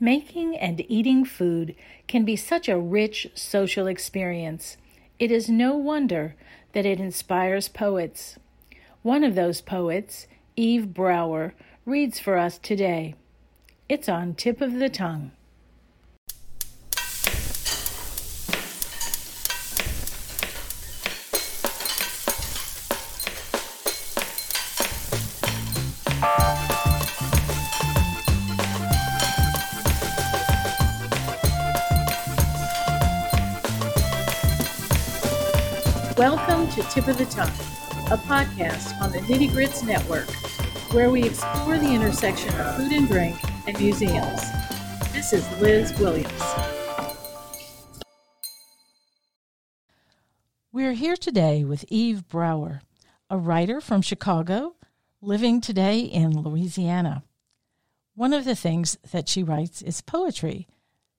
Making and eating food can be such a rich social experience. It is no wonder that it inspires poets. One of those poets, Eve Brouwer, reads for us today. It's on tip of the tongue. Tip of the Tongue, a podcast on the Nitty Grits Network, where we explore the intersection of food and drink and museums. This is Liz Williams. We're here today with Eve Brouwer, a writer from Chicago living today in Louisiana. One of the things that she writes is poetry,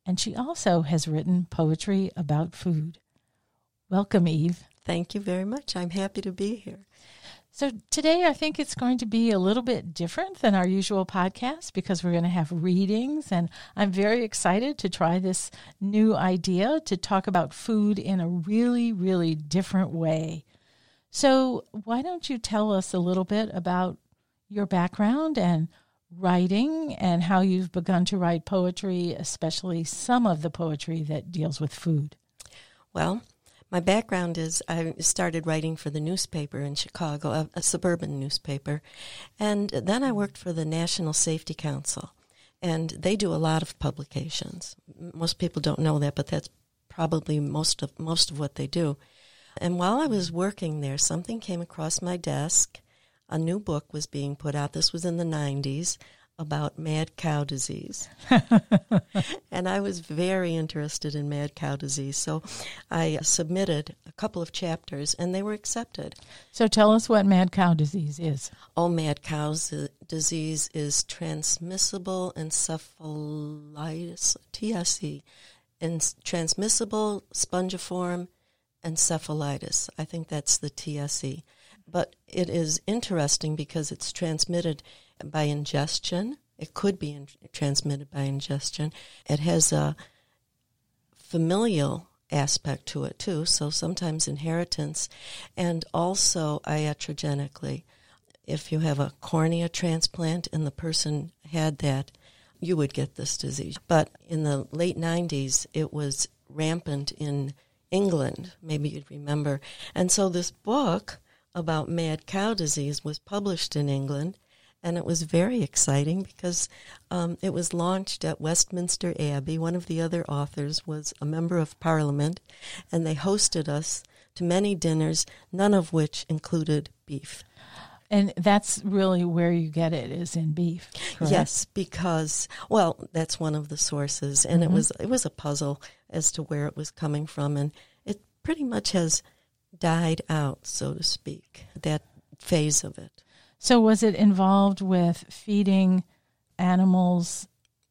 and she also has written poetry about food. Welcome, Eve. Thank you very much. I'm happy to be here. So, today I think it's going to be a little bit different than our usual podcast because we're going to have readings. And I'm very excited to try this new idea to talk about food in a really, really different way. So, why don't you tell us a little bit about your background and writing and how you've begun to write poetry, especially some of the poetry that deals with food? Well, my background is I started writing for the newspaper in Chicago, a, a, suburban newspaper, and then I worked for the National Safety Council, and they do a lot of publications. Most people don't know that, but that's probably most of most of what they do. And while I was working there, something came across my desk. A new book was being put out. This was in the 90s about mad cow disease. and I was very interested in mad cow disease. So I uh, submitted a couple of chapters and they were accepted. So tell us what mad cow disease is. Oh, mad cow disease is transmissible encephalitis, TSE, and transmissible spongiform encephalitis. I think that's the TSE. But it is interesting because it's transmitted by ingestion. It could be in, transmitted by ingestion. It has a familial aspect to it too, so sometimes inheritance, and also iatrogenically. If you have a cornea transplant and the person had that, you would get this disease. But in the late 90s, it was rampant in England, maybe you'd remember. And so this book about mad cow disease was published in England and it was very exciting because um, it was launched at Westminster Abbey. One of the other authors was a member of Parliament, and they hosted us to many dinners, none of which included beef. And that's really where you get it is in beef. Correct? Yes, because well, that's one of the sources, and mm-hmm. it was it was a puzzle as to where it was coming from, and it pretty much has died out, so to speak. That phase of it. So was it involved with feeding animals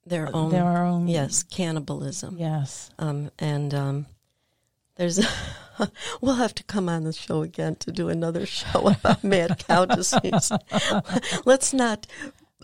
their own their own yes cannibalism yes um, and um, there's we'll have to come on the show again to do another show about mad cow disease let's not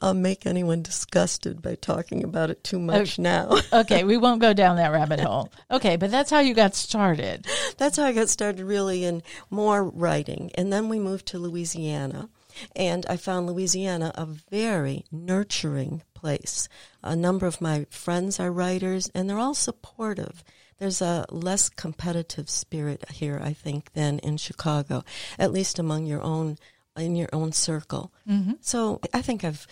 uh, make anyone disgusted by talking about it too much okay. now. okay, we won't go down that rabbit hole. Okay, but that's how you got started. That's how I got started really in more writing. And then we moved to Louisiana. And I found Louisiana a very nurturing place. A number of my friends are writers, and they're all supportive. There's a less competitive spirit here, I think, than in Chicago, at least among your own in your own circle. Mm-hmm. So I think I've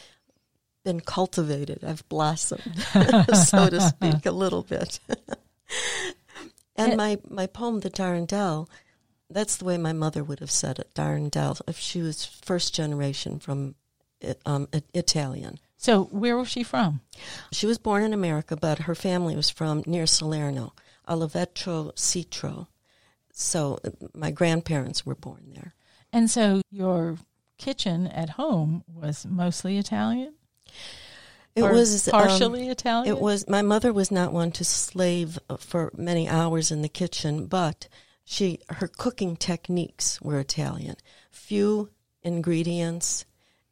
been cultivated. I've blossomed, so to speak, a little bit. and my, my poem, The Darndelle, that's the way my mother would have said it, Darndelle, if she was first generation from um, Italian. So where was she from? She was born in America, but her family was from near Salerno, Oliveto Citra. So uh, my grandparents were born there. And so your kitchen at home was mostly Italian? It was partially um, Italian. It was. My mother was not one to slave for many hours in the kitchen, but she her cooking techniques were Italian. Few ingredients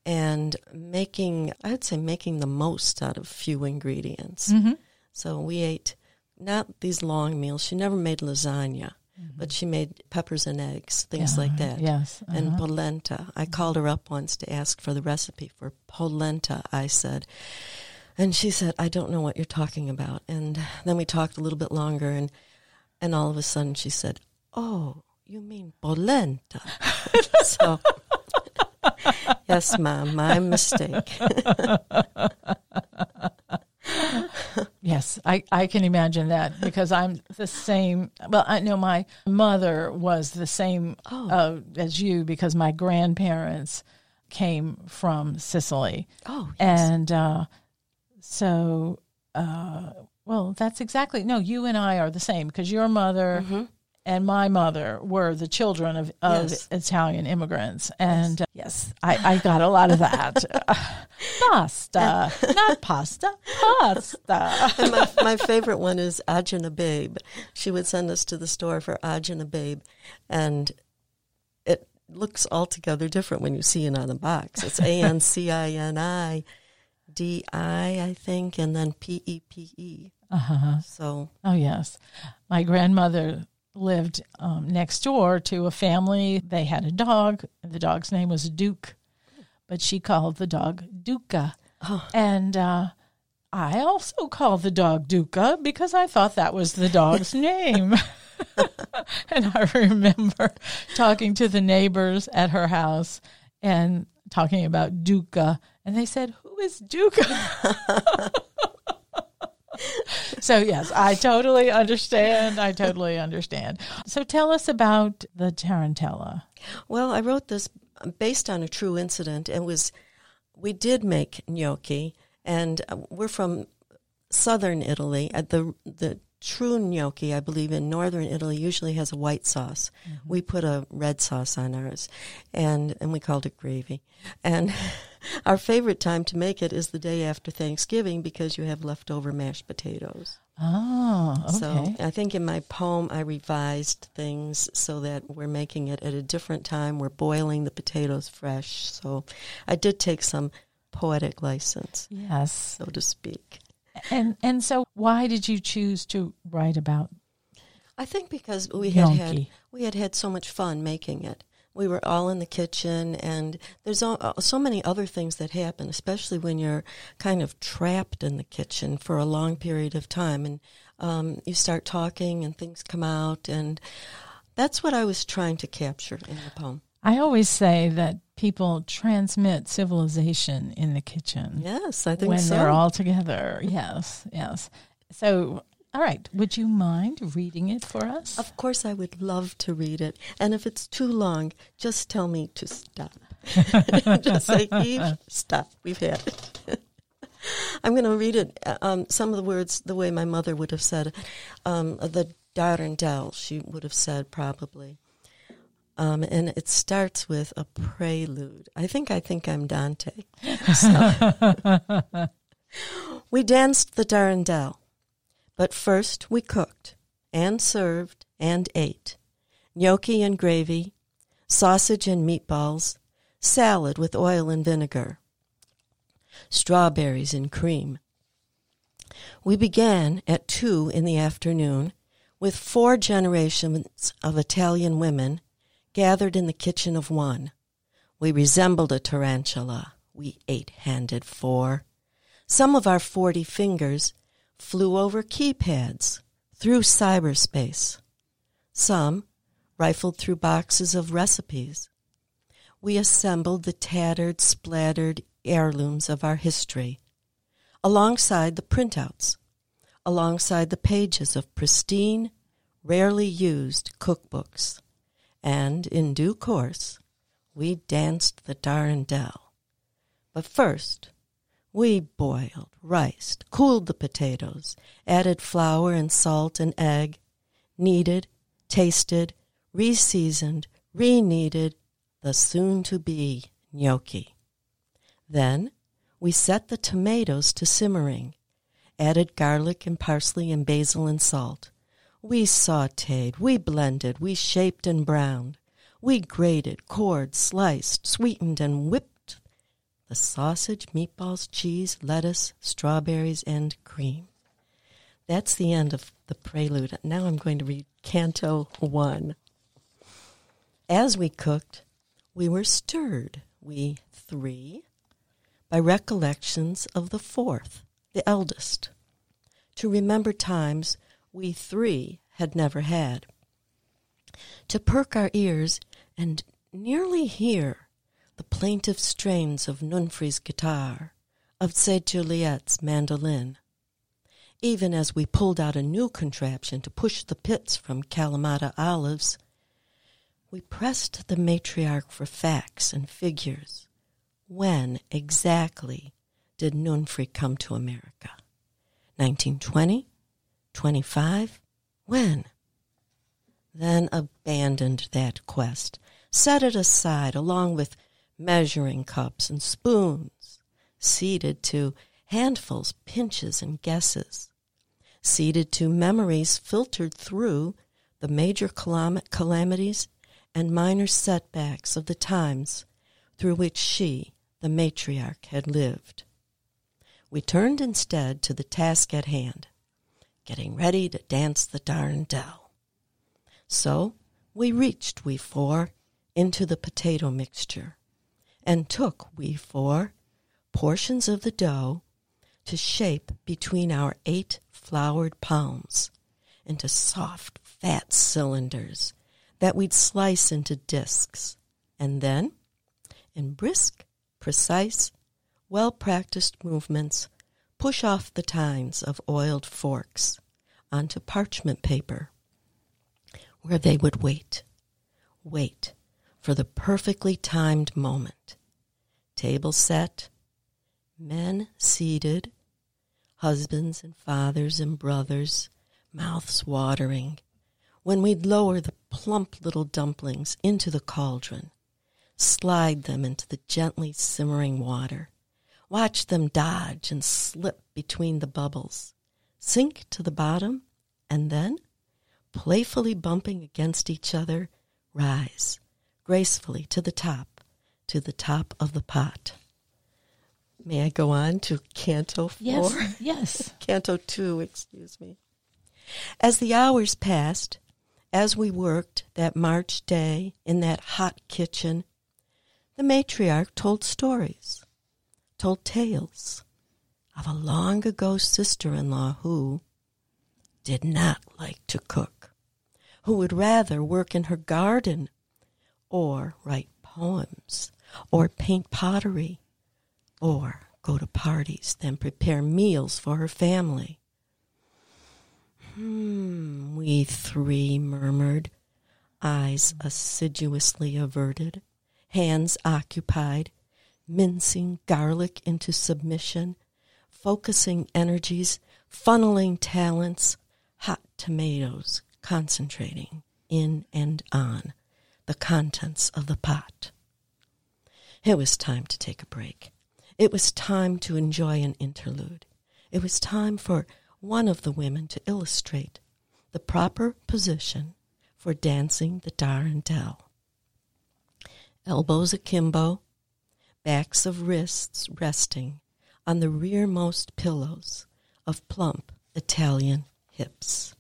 and making, I'd say, making the most out of few ingredients. Mm-hmm. So we ate not these long meals. She never made lasagna, but she made peppers and eggs, things like that. Yes. And uh-huh. polenta. I called her up once to ask for the recipe for polenta, I said. And she said, I don't know what you're talking about. And then we talked a little bit longer, and, and all of a sudden she said, Oh, you mean polenta? so, yes, ma'am, my mistake. Yes, I, I can imagine that because I'm the same. Well, I know my mother was the same Oh. uh, as you because my grandparents came from Sicily. Oh, yes. And uh, so, uh, well, that's exactly, no, you and I are the same because your mother Mm-hmm. And my mother were the children of, of Yes. Italian immigrants. And uh, yes, I, I got a lot of that. pasta, not pasta, pasta. And my, my favorite one is Ajna Babe. She would send us to the store for Ajna Babe, and it looks altogether different when you see it on the box. It's A N C I N I D I, I think, and then P E P E. Uh-huh. So, Oh, yes. My grandmother lived um, next door to a family. They had a dog. The dog's name was Duke, but she called the dog Duca. Oh. And uh, I also called the dog Duca because I thought that was the dog's name. and I remember talking to the neighbors at her house and talking about Duca. And they said, Who is Duca? So yes, I totally understand. I totally understand. So tell us about the tarantella. well, I wrote this based on a true incident. It was, we did make gnocchi, and uh, we're from southern Italy. The the true gnocchi, I believe, in northern Italy usually has a white sauce. Mm-hmm. We put a red sauce on ours, and and we called it gravy. And our favorite time to make it is the day after Thanksgiving because you have leftover mashed potatoes. Oh, okay. So I think in my poem I revised things so that we're making it at a different time. We're boiling the potatoes fresh. So I did take some poetic license, yes. so to speak. And and so why did you choose to write about I think because we had had we had had so much fun making it. We were all in the kitchen, and there's all, uh, so many other things that happen, especially when you're kind of trapped in the kitchen for a long period of time, and um, you start talking, and things come out, and that's what I was trying to capture in the poem. I always say that people transmit civilization in the kitchen Yes, I think when so. they're all together. Yes, yes. So all right, would you mind reading it for us? Of course, I would love to read it. And if it's too long, just tell me to stop. just say, Eve, stop. We've had it. I'm going to read it, um, some of the words the way my mother would have said. Um, the Darendelle, she would have said probably. Um, and it starts with a prelude. I think I think I'm Dante. So. we danced the Darendelle. But first we cooked and served and ate gnocchi and gravy, sausage and meatballs, salad with oil and vinegar, strawberries and cream. We began at two in the afternoon with four generations of Italian women gathered in the kitchen of one. We resembled a tarantula, we eight handed four. Some of our forty fingers flew over keypads, through cyberspace. Some rifled through boxes of recipes. We assembled the tattered, splattered heirlooms of our history, alongside the printouts, alongside the pages of pristine, rarely used cookbooks. And in due course, we danced the Darendelle. But first, we boiled, riced, cooled the potatoes, added flour and salt and egg, kneaded, tasted, reseasoned, re-kneaded the soon-to-be gnocchi. Then we set the tomatoes to simmering, added garlic and parsley and basil and salt. We sauteed, we blended, we shaped and browned. We grated, cored, sliced, sweetened, and whipped the sausage, meatballs, cheese, lettuce, strawberries, and cream. That's the end of the prelude. Now I'm going to read Canto 1. As we cooked, we were stirred, we three, by recollections of the fourth, the eldest, to remember times we three had never had, to perk our ears and nearly hear the plaintive strains of Nunfri's guitar, of Saint Juliet's mandolin, even as we pulled out a new contraption to push the pits from Kalamata olives. We pressed the matriarch for facts and figures. When exactly did Nunfri come to America? 1920? 25? When? Then abandoned that quest, set it aside along with measuring cups and spoons, ceded to handfuls, pinches, and guesses, ceded to memories filtered through the major calam- calamities and minor setbacks of the times through which she, the matriarch, had lived. We turned instead to the task at hand, getting ready to dance the darndelle. So we reached, we four, into the potato mixture, and took, we four, portions of the dough to shape between our eight floured palms into soft, fat cylinders that we'd slice into discs, and then, in brisk, precise, well practiced movements, push off the tines of oiled forks onto parchment paper, where they would wait, wait for the perfectly timed moment. Table set, men seated, husbands and fathers and brothers, mouths watering, when we'd lower the plump little dumplings into the cauldron, slide them into the gently simmering water, watch them dodge and slip between the bubbles, sink to the bottom, and then, playfully bumping against each other, rise gracefully to the top, to the top of the pot. May I go on to Canto 4? Yes, yes. Canto 2, excuse me. As the hours passed, as we worked that March day in that hot kitchen, the matriarch told stories, told tales of a long ago sister in law who did not like to cook, who would rather work in her garden or write poems or paint pottery or go to parties than prepare meals for her family. Hmm, we three murmured, eyes assiduously averted, hands occupied, mincing garlic into submission, focusing energies, funneling talents, hot tomatoes, concentrating in and on the contents of the pot. It was time to take a break. It was time to enjoy an interlude. It was time for one of the women to illustrate the proper position for dancing the darndelle. Elbows akimbo, backs of wrists resting on the rearmost pillows of plump Italian hips.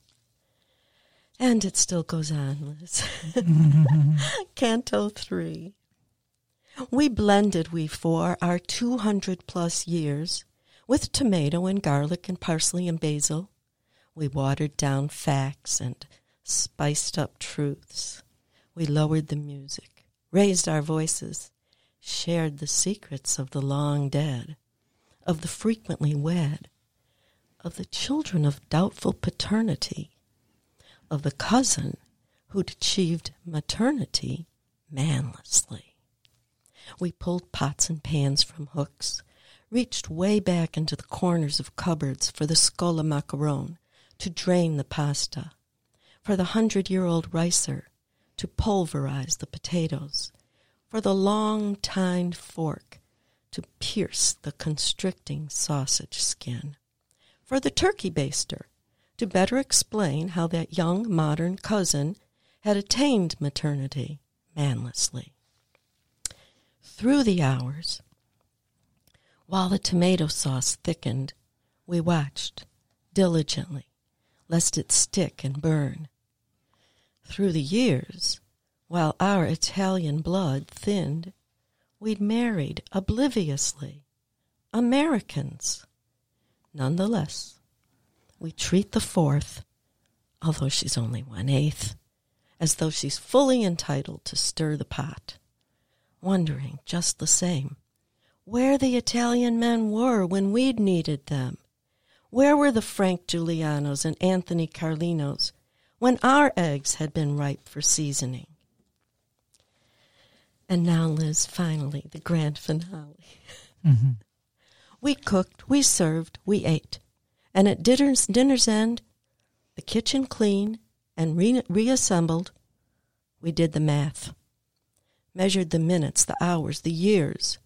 And it still goes on, Liz. Canto 3. We blended, we four, our 200 plus years with tomato and garlic and parsley and basil. We watered down facts and spiced up truths. We lowered the music, raised our voices, shared the secrets of the long dead, of the frequently wed, of the children of doubtful paternity, of the cousin who'd achieved maternity manlessly. We pulled pots and pans from hooks, reached way back into the corners of cupboards for the scola macaron to drain the pasta, for the hundred year old ricer to pulverize the potatoes, for the long tined fork to pierce the constricting sausage skin, for the turkey baster to better explain how that young modern cousin had attained maternity manlessly. Through the hours, While the tomato sauce thickened, we watched diligently, lest it stick and burn. Through the years, while our Italian blood thinned, we'd married obliviously Americans. Nonetheless, we treat the fourth, although she's only one eighth, as though she's fully entitled to stir the pot, wondering just the same where the Italian men were when we'd needed them. Where were the Frank Giulianos and Anthony Carlinos when our eggs had been ripe for seasoning? And now, Liz, finally, the grand finale. Mm-hmm. We cooked, we served, we ate. And at dinner's, dinner's end, the kitchen clean and re- reassembled, we did the math. Measured the minutes, the hours, the years.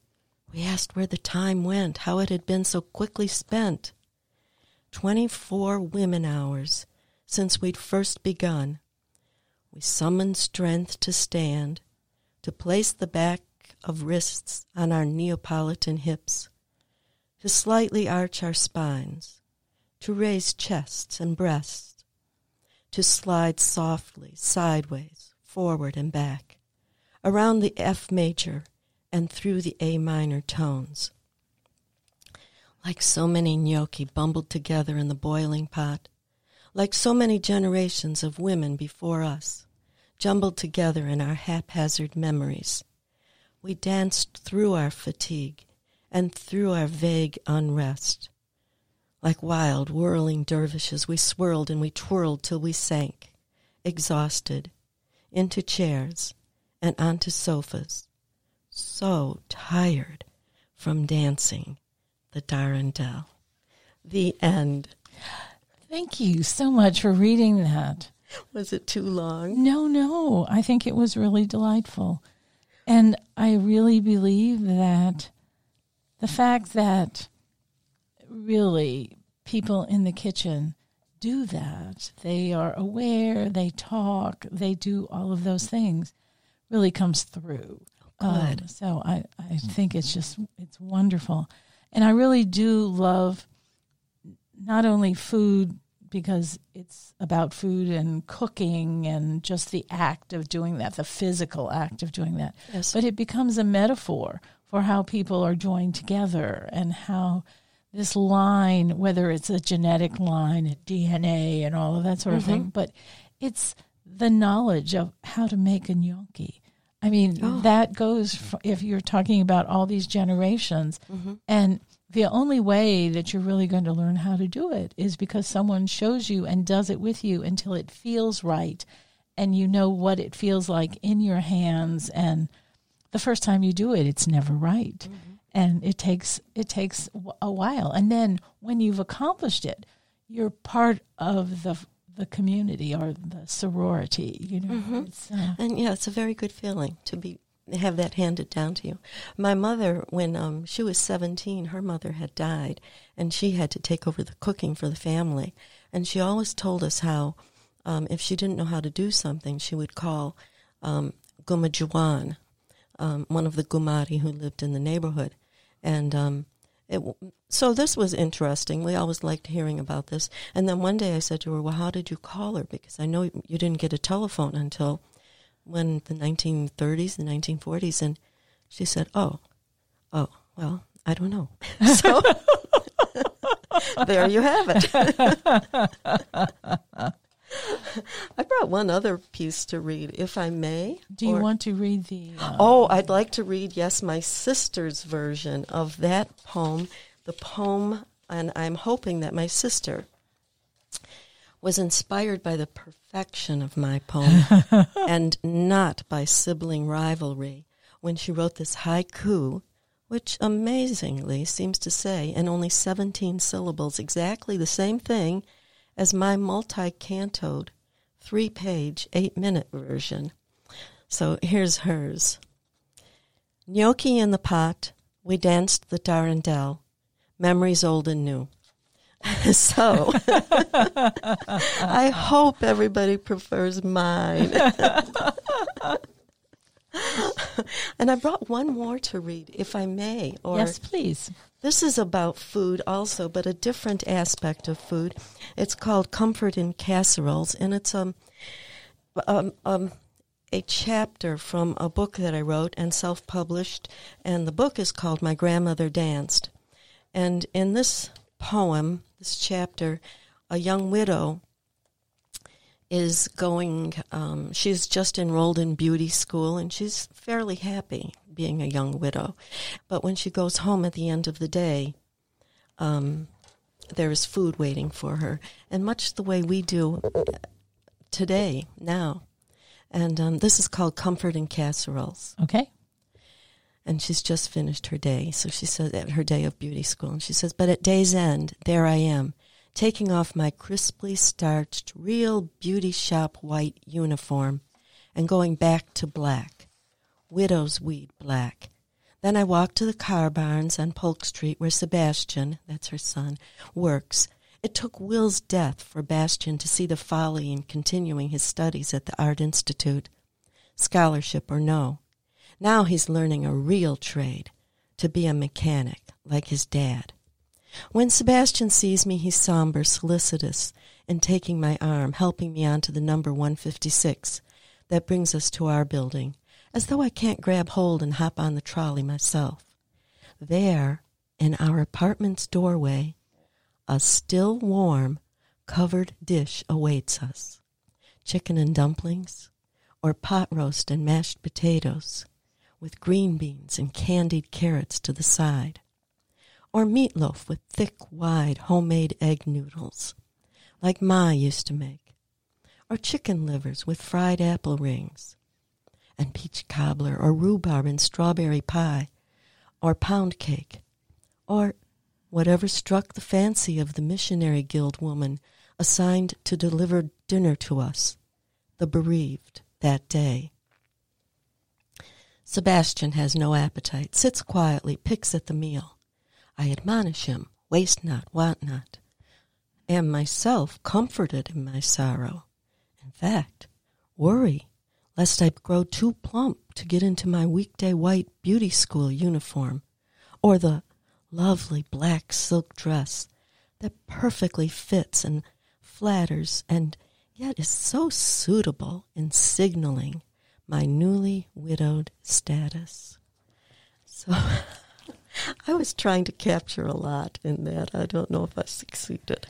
We asked where the time went, how it had been so quickly spent. Twenty four women hours since we'd first begun. We summoned strength to stand, to place the back of wrists on our Neapolitan hips to slightly arch our spines, to raise chests and breasts, to slide softly sideways, forward and back, around the F major and through the A minor tones. Like so many gnocchi bumbled together in the boiling pot, like so many generations of women before us, jumbled together in our haphazard memories, we danced through our fatigue and through our vague unrest. Like wild, whirling dervishes, we swirled and we twirled till we sank, exhausted, into chairs and onto sofas, so tired from dancing the Darandelle. The end. Thank you so much for reading that. Was it too long? No, no. I think it was really delightful. And I really believe that the fact that really people in the kitchen do that, they are aware, they talk, they do all of those things, really comes through. Good. Um, so I, I think it's just it's wonderful, and I really do love not only food because it's about food and cooking and just the act of doing that, the physical act of doing that, yes. but it becomes a metaphor for how people are joined together and how this line, whether it's a genetic line, DNA, and all of that sort of mm-hmm. thing, but it's the knowledge of how to make a gnocchi. I mean, oh. that goes if you're talking about all these generations, mm-hmm. and the only way that you're really going to learn how to do it is because someone shows you and does it with you until it feels right, and you know what it feels like in your hands and the first time you do it, it's never right. Mm-hmm. And it takes it takes a while. And then when you've accomplished it, you're part of the the community or the sorority. You know, mm-hmm. uh, and yeah, it's a very good feeling to be have that handed down to you. My mother, when um, she was seventeen, her mother had died, and she had to take over the cooking for the family. And she always told us how, um, if she didn't know how to do something, she would call um, Gumajuan, um, one of the Gumari who lived in the neighborhood. And um, it, so this was interesting. We always liked hearing about this. And then one day I said to her, Well, how did you call her? Because I know you didn't get a telephone until when the 1930s, the 1940s. And she said, Oh, oh, well, I don't know. so there you have it. I brought one other piece to read, if I may. Do you or, want to read the? Uh, oh, I'd like to read, yes, my sister's version of that poem. The poem, and I'm hoping that my sister was inspired by the perfection of my poem and not by sibling rivalry when she wrote this haiku, which amazingly seems to say in only 17 syllables exactly the same thing as my multi cantoed, three page, eight minute version. So here's hers Gnocchi in the pot, we danced the Darandelle, memories old and new. so I hope everybody prefers mine. And I brought one more to read, if I may. Or yes, please. This is about food also, but a different aspect of food. It's called Comfort in Casseroles, and it's um, um, um, a chapter from a book that I wrote and self published, and the book is called My Grandmother Danced. And in this poem, this chapter, a young widow is going, um, she's just enrolled in beauty school and she's fairly happy being a young widow. But when she goes home at the end of the day, um, there is food waiting for her. And much the way we do today, now. And um, this is called Comfort in Casseroles. Okay. And she's just finished her day. So she says, at her day of beauty school. And she says, But at day's end, there I am, taking off my crisply starched, real beauty shop white uniform and going back to black, widow's weed black. Then I walk to the car barns on Polk Street where Sebastian, that's her son, works. It took Will's death for Bastian to see the folly in continuing his studies at the Art Institute. Scholarship or no. Now he's learning a real trade, to be a mechanic, like his dad. When Sebastian sees me, he's somber, solicitous, and taking my arm, helping me on to the number 156 that brings us to our building, as though I can't grab hold and hop on the trolley myself. There, in our apartment's doorway, a still warm, covered dish awaits us chicken and dumplings, or pot roast and mashed potatoes, with green beans and candied carrots to the side or meatloaf with thick, wide homemade egg noodles, like Ma used to make, or chicken livers with fried apple rings, and peach cobbler, or rhubarb and strawberry pie, or pound cake, or whatever struck the fancy of the missionary guild woman assigned to deliver dinner to us, the bereaved, that day. Sebastian has no appetite, sits quietly, picks at the meal. I admonish him, waste not, want not, am myself comforted in my sorrow. In fact, worry lest I grow too plump to get into my weekday white beauty school uniform, or the lovely black silk dress that perfectly fits and flatters and yet is so suitable in signaling my newly widowed status. So I was trying to capture a lot in that. I don't know if I succeeded.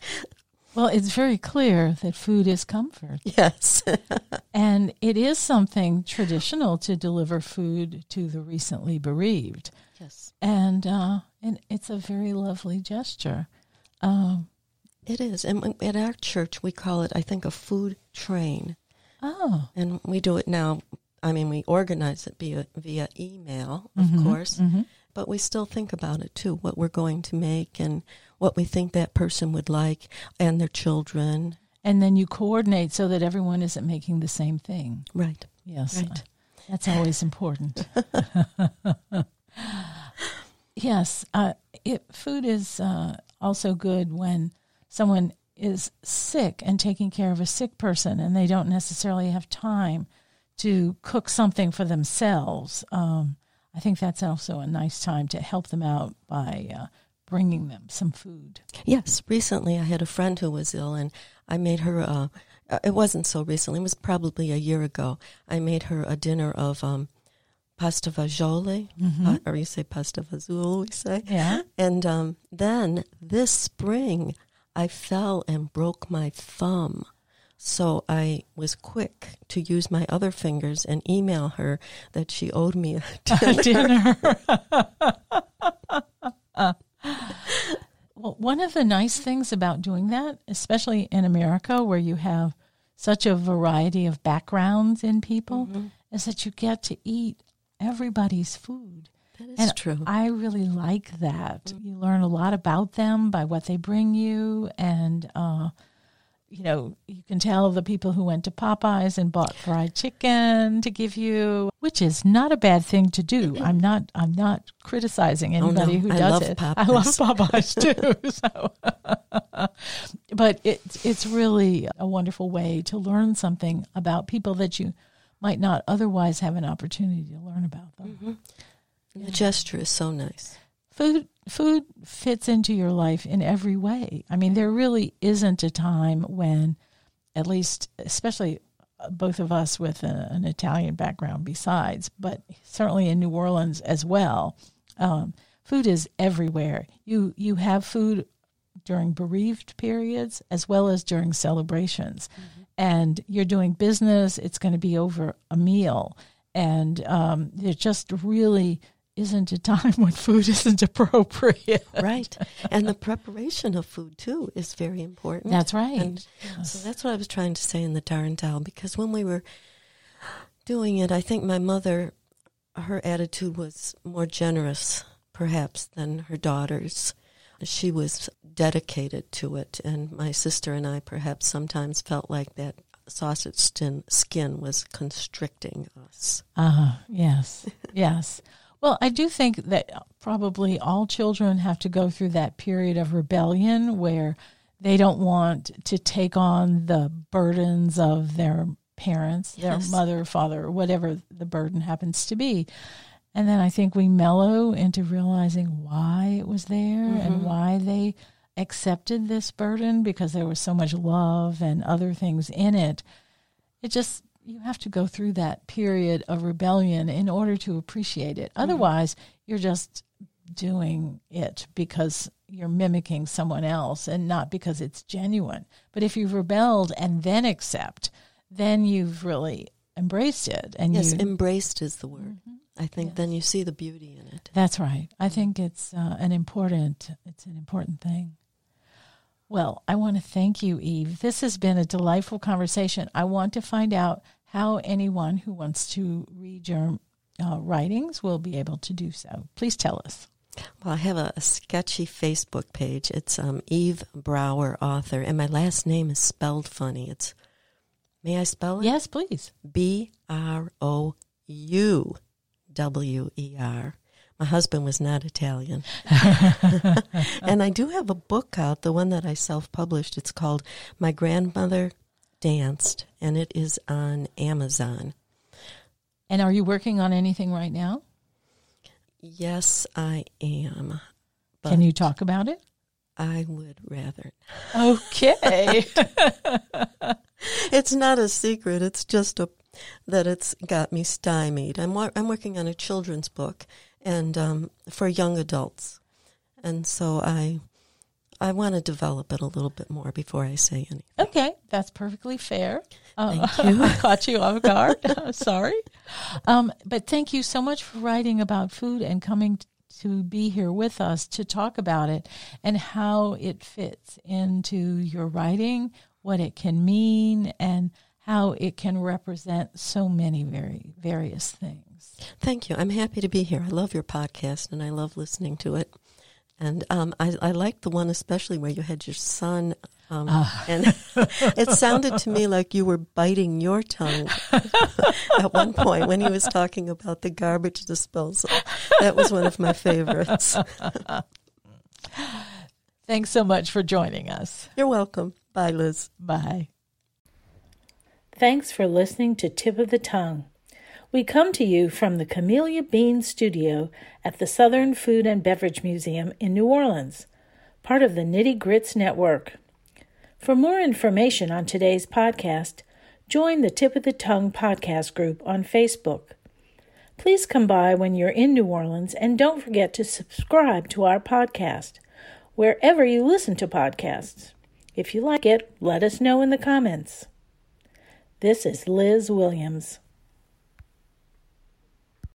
Well, it's very clear that food is comfort. Yes. and it is something traditional to deliver food to the recently bereaved. Yes. And uh, and it's a very lovely gesture. Um, it is. And at our church, we call it, I think, a food train. Oh. And we do it now. I mean, we organize it via, via email, of mm-hmm, course. Mm-hmm but we still think about it too what we're going to make and what we think that person would like and their children. And then you coordinate so that everyone isn't making the same thing. Right. Yes. Right. That's always important. yes. Uh, it, food is uh, also good when someone is sick and taking care of a sick person and they don't necessarily have time to cook something for themselves. Um, I think that's also a nice time to help them out by uh, bringing them some food. Yes, recently I had a friend who was ill, and I made her. Uh, uh, it wasn't so recently; it was probably a year ago. I made her a dinner of um, pasta fagioli, mm-hmm. uh, or you say pasta fazool, we say. Yeah. And um, then this spring, I fell and broke my thumb. So I was quick to use my other fingers and email her that she owed me a dinner. Dinner. well, one of the nice things about doing that, especially in America where you have such a variety of backgrounds in people, mm-hmm. is that you get to eat everybody's food. That is and true. I really like that. Mm-hmm. You learn a lot about them by what they bring you and uh, you know, you can tell the people who went to Popeyes and bought fried chicken to give you, which is not a bad thing to do. I'm not I'm not criticizing anybody oh, no. who I does it. Popeyes. I love Popeyes too. so but it's it's really a wonderful way to learn something about people that you might not otherwise have an opportunity to learn about them. Mm-hmm. The gesture is so nice. Food food fits into your life in every way. I mean, there really isn't a time when, at least, especially uh, both of us with a, an Italian background, besides, but certainly in New Orleans as well, um, food is everywhere. You you have food during bereaved periods as well as during celebrations, mm-hmm. and you're doing business. It's going to be over a meal, and um, it just really isn't a time when food isn't appropriate. Right. And the preparation of food, too, is very important. That's right. And yes. So that's what I was trying to say in the Darndale, because when we were doing it, I think my mother, her attitude was more generous, perhaps, than her daughter's. She was dedicated to it, and my sister and I perhaps sometimes felt like that sausage skin was constricting us. Ah, uh-huh. yes, yes. Well, I do think that probably all children have to go through that period of rebellion where they don't want to take on the burdens of their parents, their mother, father, whatever the burden happens to be. And then I think we mellow into realizing why it was there mm-hmm. and why they accepted this burden because there was so much love and other things in it. It just you have to go through that period of rebellion in order to appreciate it. Mm-hmm. Otherwise, you're just doing it because you're mimicking someone else and not because it's genuine. But if you've rebelled and then accept, then you've really embraced it. And yes, you, embraced is the word. Mm-hmm. I think yes. then you see the beauty in it. That's right. I think it's uh, an important it's an important thing. Well, I want to thank you, Eve. This has been a delightful conversation. I want to find out how anyone who wants to read your uh, writings will be able to do so. Please tell us. Well, I have a, a sketchy Facebook page. It's um, Eve Brouwer, author, and my last name is spelled funny. It's may I spell it? Yes, please. B R O U W E R. My husband was not Italian. and I do have a book out, the one that I self published. It's called My Grandmother Danced, and it is on Amazon. And are you working on anything right now? Yes, I am. Can you talk about it? I would rather. Okay. it's not a secret. It's just a that it's got me stymied. I'm I'm working on a children's book and um, for young adults, and so I I want to develop it a little bit more before I say anything. Okay, that's perfectly fair. Uh, thank you. I caught you off guard. Sorry. Um, but thank you so much for writing about food and coming to be here with us to talk about it and how it fits into your writing, what it can mean, and how it can represent so many very various things. Thank you. I'm happy to be here. I love your podcast and I love listening to it. And um, I, I like the one especially where you had your son, um, uh. and it sounded to me like you were biting your tongue at one point when he was talking about the garbage disposal. That was one of my favorites. Thanks so much for joining us. You're welcome. Bye, Liz. Bye. Thanks for listening to Tip of the Tongue. We come to you from the Camellia Bean Studio at the Southern Food and Beverage Museum in New Orleans, part of the Nitty Grits Network. For more information on today's podcast, join the Tip of the Tongue podcast group on Facebook. Please come by when you're in New Orleans and don't forget to subscribe to our podcast wherever you listen to podcasts. If you like it, let us know in the comments. This is Liz Williams.